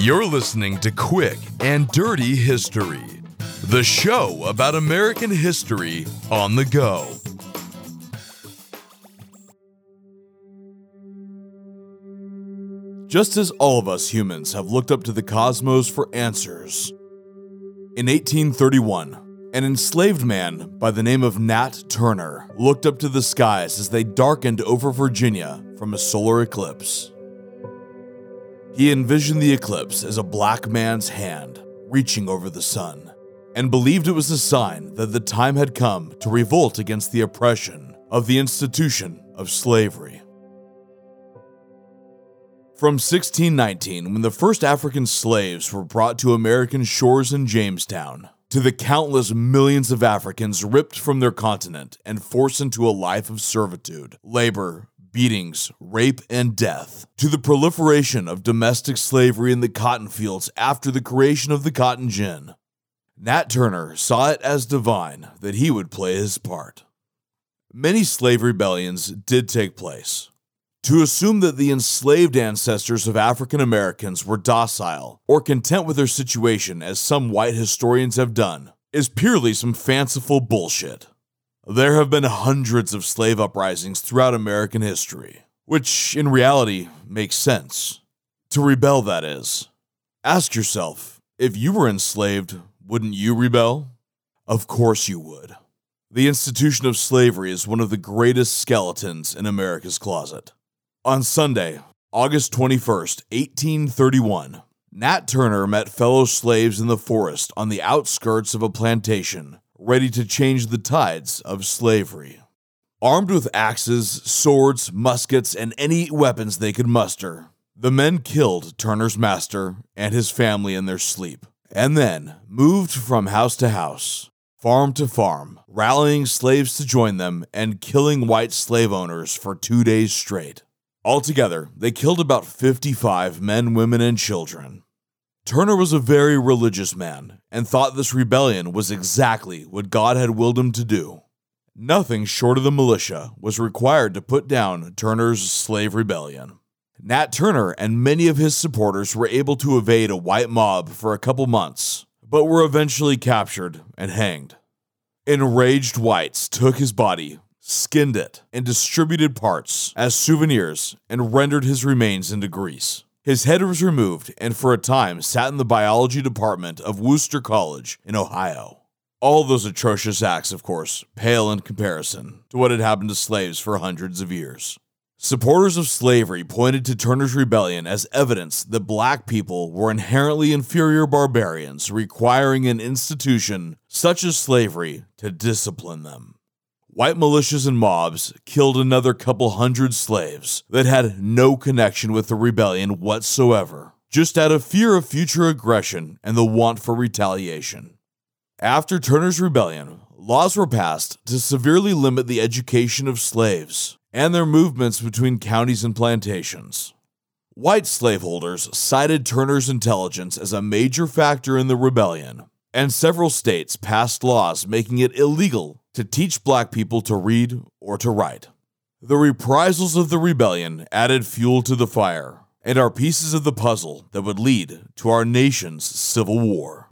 You're listening to Quick and Dirty History, the show about American history on the go. Just as all of us humans have looked up to the cosmos for answers, in 1831, an enslaved man by the name of Nat Turner looked up to the skies as they darkened over Virginia from a solar eclipse. He envisioned the eclipse as a black man's hand reaching over the sun, and believed it was a sign that the time had come to revolt against the oppression of the institution of slavery. From 1619, when the first African slaves were brought to American shores in Jamestown, to the countless millions of Africans ripped from their continent and forced into a life of servitude, labor, beatings, rape, and death, to the proliferation of domestic slavery in the cotton fields after the creation of the cotton gin. Nat Turner saw it as divine that he would play his part. Many slave rebellions did take place, to assume that the enslaved ancestors of African Americans were docile or content with their situation, as some white historians have done, is purely some fanciful bullshit. There have been hundreds of slave uprisings throughout American history, which in reality makes sense. To rebel, that is. Ask yourself if you were enslaved, wouldn't you rebel? Of course you would. The institution of slavery is one of the greatest skeletons in America's closet. On Sunday, August 21st, 1831, Nat Turner met fellow slaves in the forest on the outskirts of a plantation, ready to change the tides of slavery. Armed with axes, swords, muskets, and any weapons they could muster, the men killed Turner's master and his family in their sleep, and then moved from house to house, farm to farm, rallying slaves to join them and killing white slave owners for two days straight. Altogether, they killed about 55 men, women, and children. Turner was a very religious man and thought this rebellion was exactly what God had willed him to do. Nothing short of the militia was required to put down Turner's slave rebellion. Nat Turner and many of his supporters were able to evade a white mob for a couple months, but were eventually captured and hanged. Enraged whites took his body, skinned it, and distributed parts as souvenirs and rendered his remains into grease. His head was removed and for a time sat in the biology department of Wooster College in Ohio. All those atrocious acts, of course, pale in comparison to what had happened to slaves for hundreds of years. Supporters of slavery pointed to Turner's rebellion as evidence that black people were inherently inferior barbarians requiring an institution such as slavery to discipline them. White militias and mobs killed another couple hundred slaves that had no connection with the rebellion whatsoever, just out of fear of future aggression and the want for retaliation. After Turner's rebellion, laws were passed to severely limit the education of slaves and their movements between counties and plantations. White slaveholders cited Turner's intelligence as a major factor in the rebellion, and several states passed laws making it illegal to teach black people to read or to write. The reprisals of the rebellion added fuel to the fire and are pieces of the puzzle that would lead to our nation's civil war.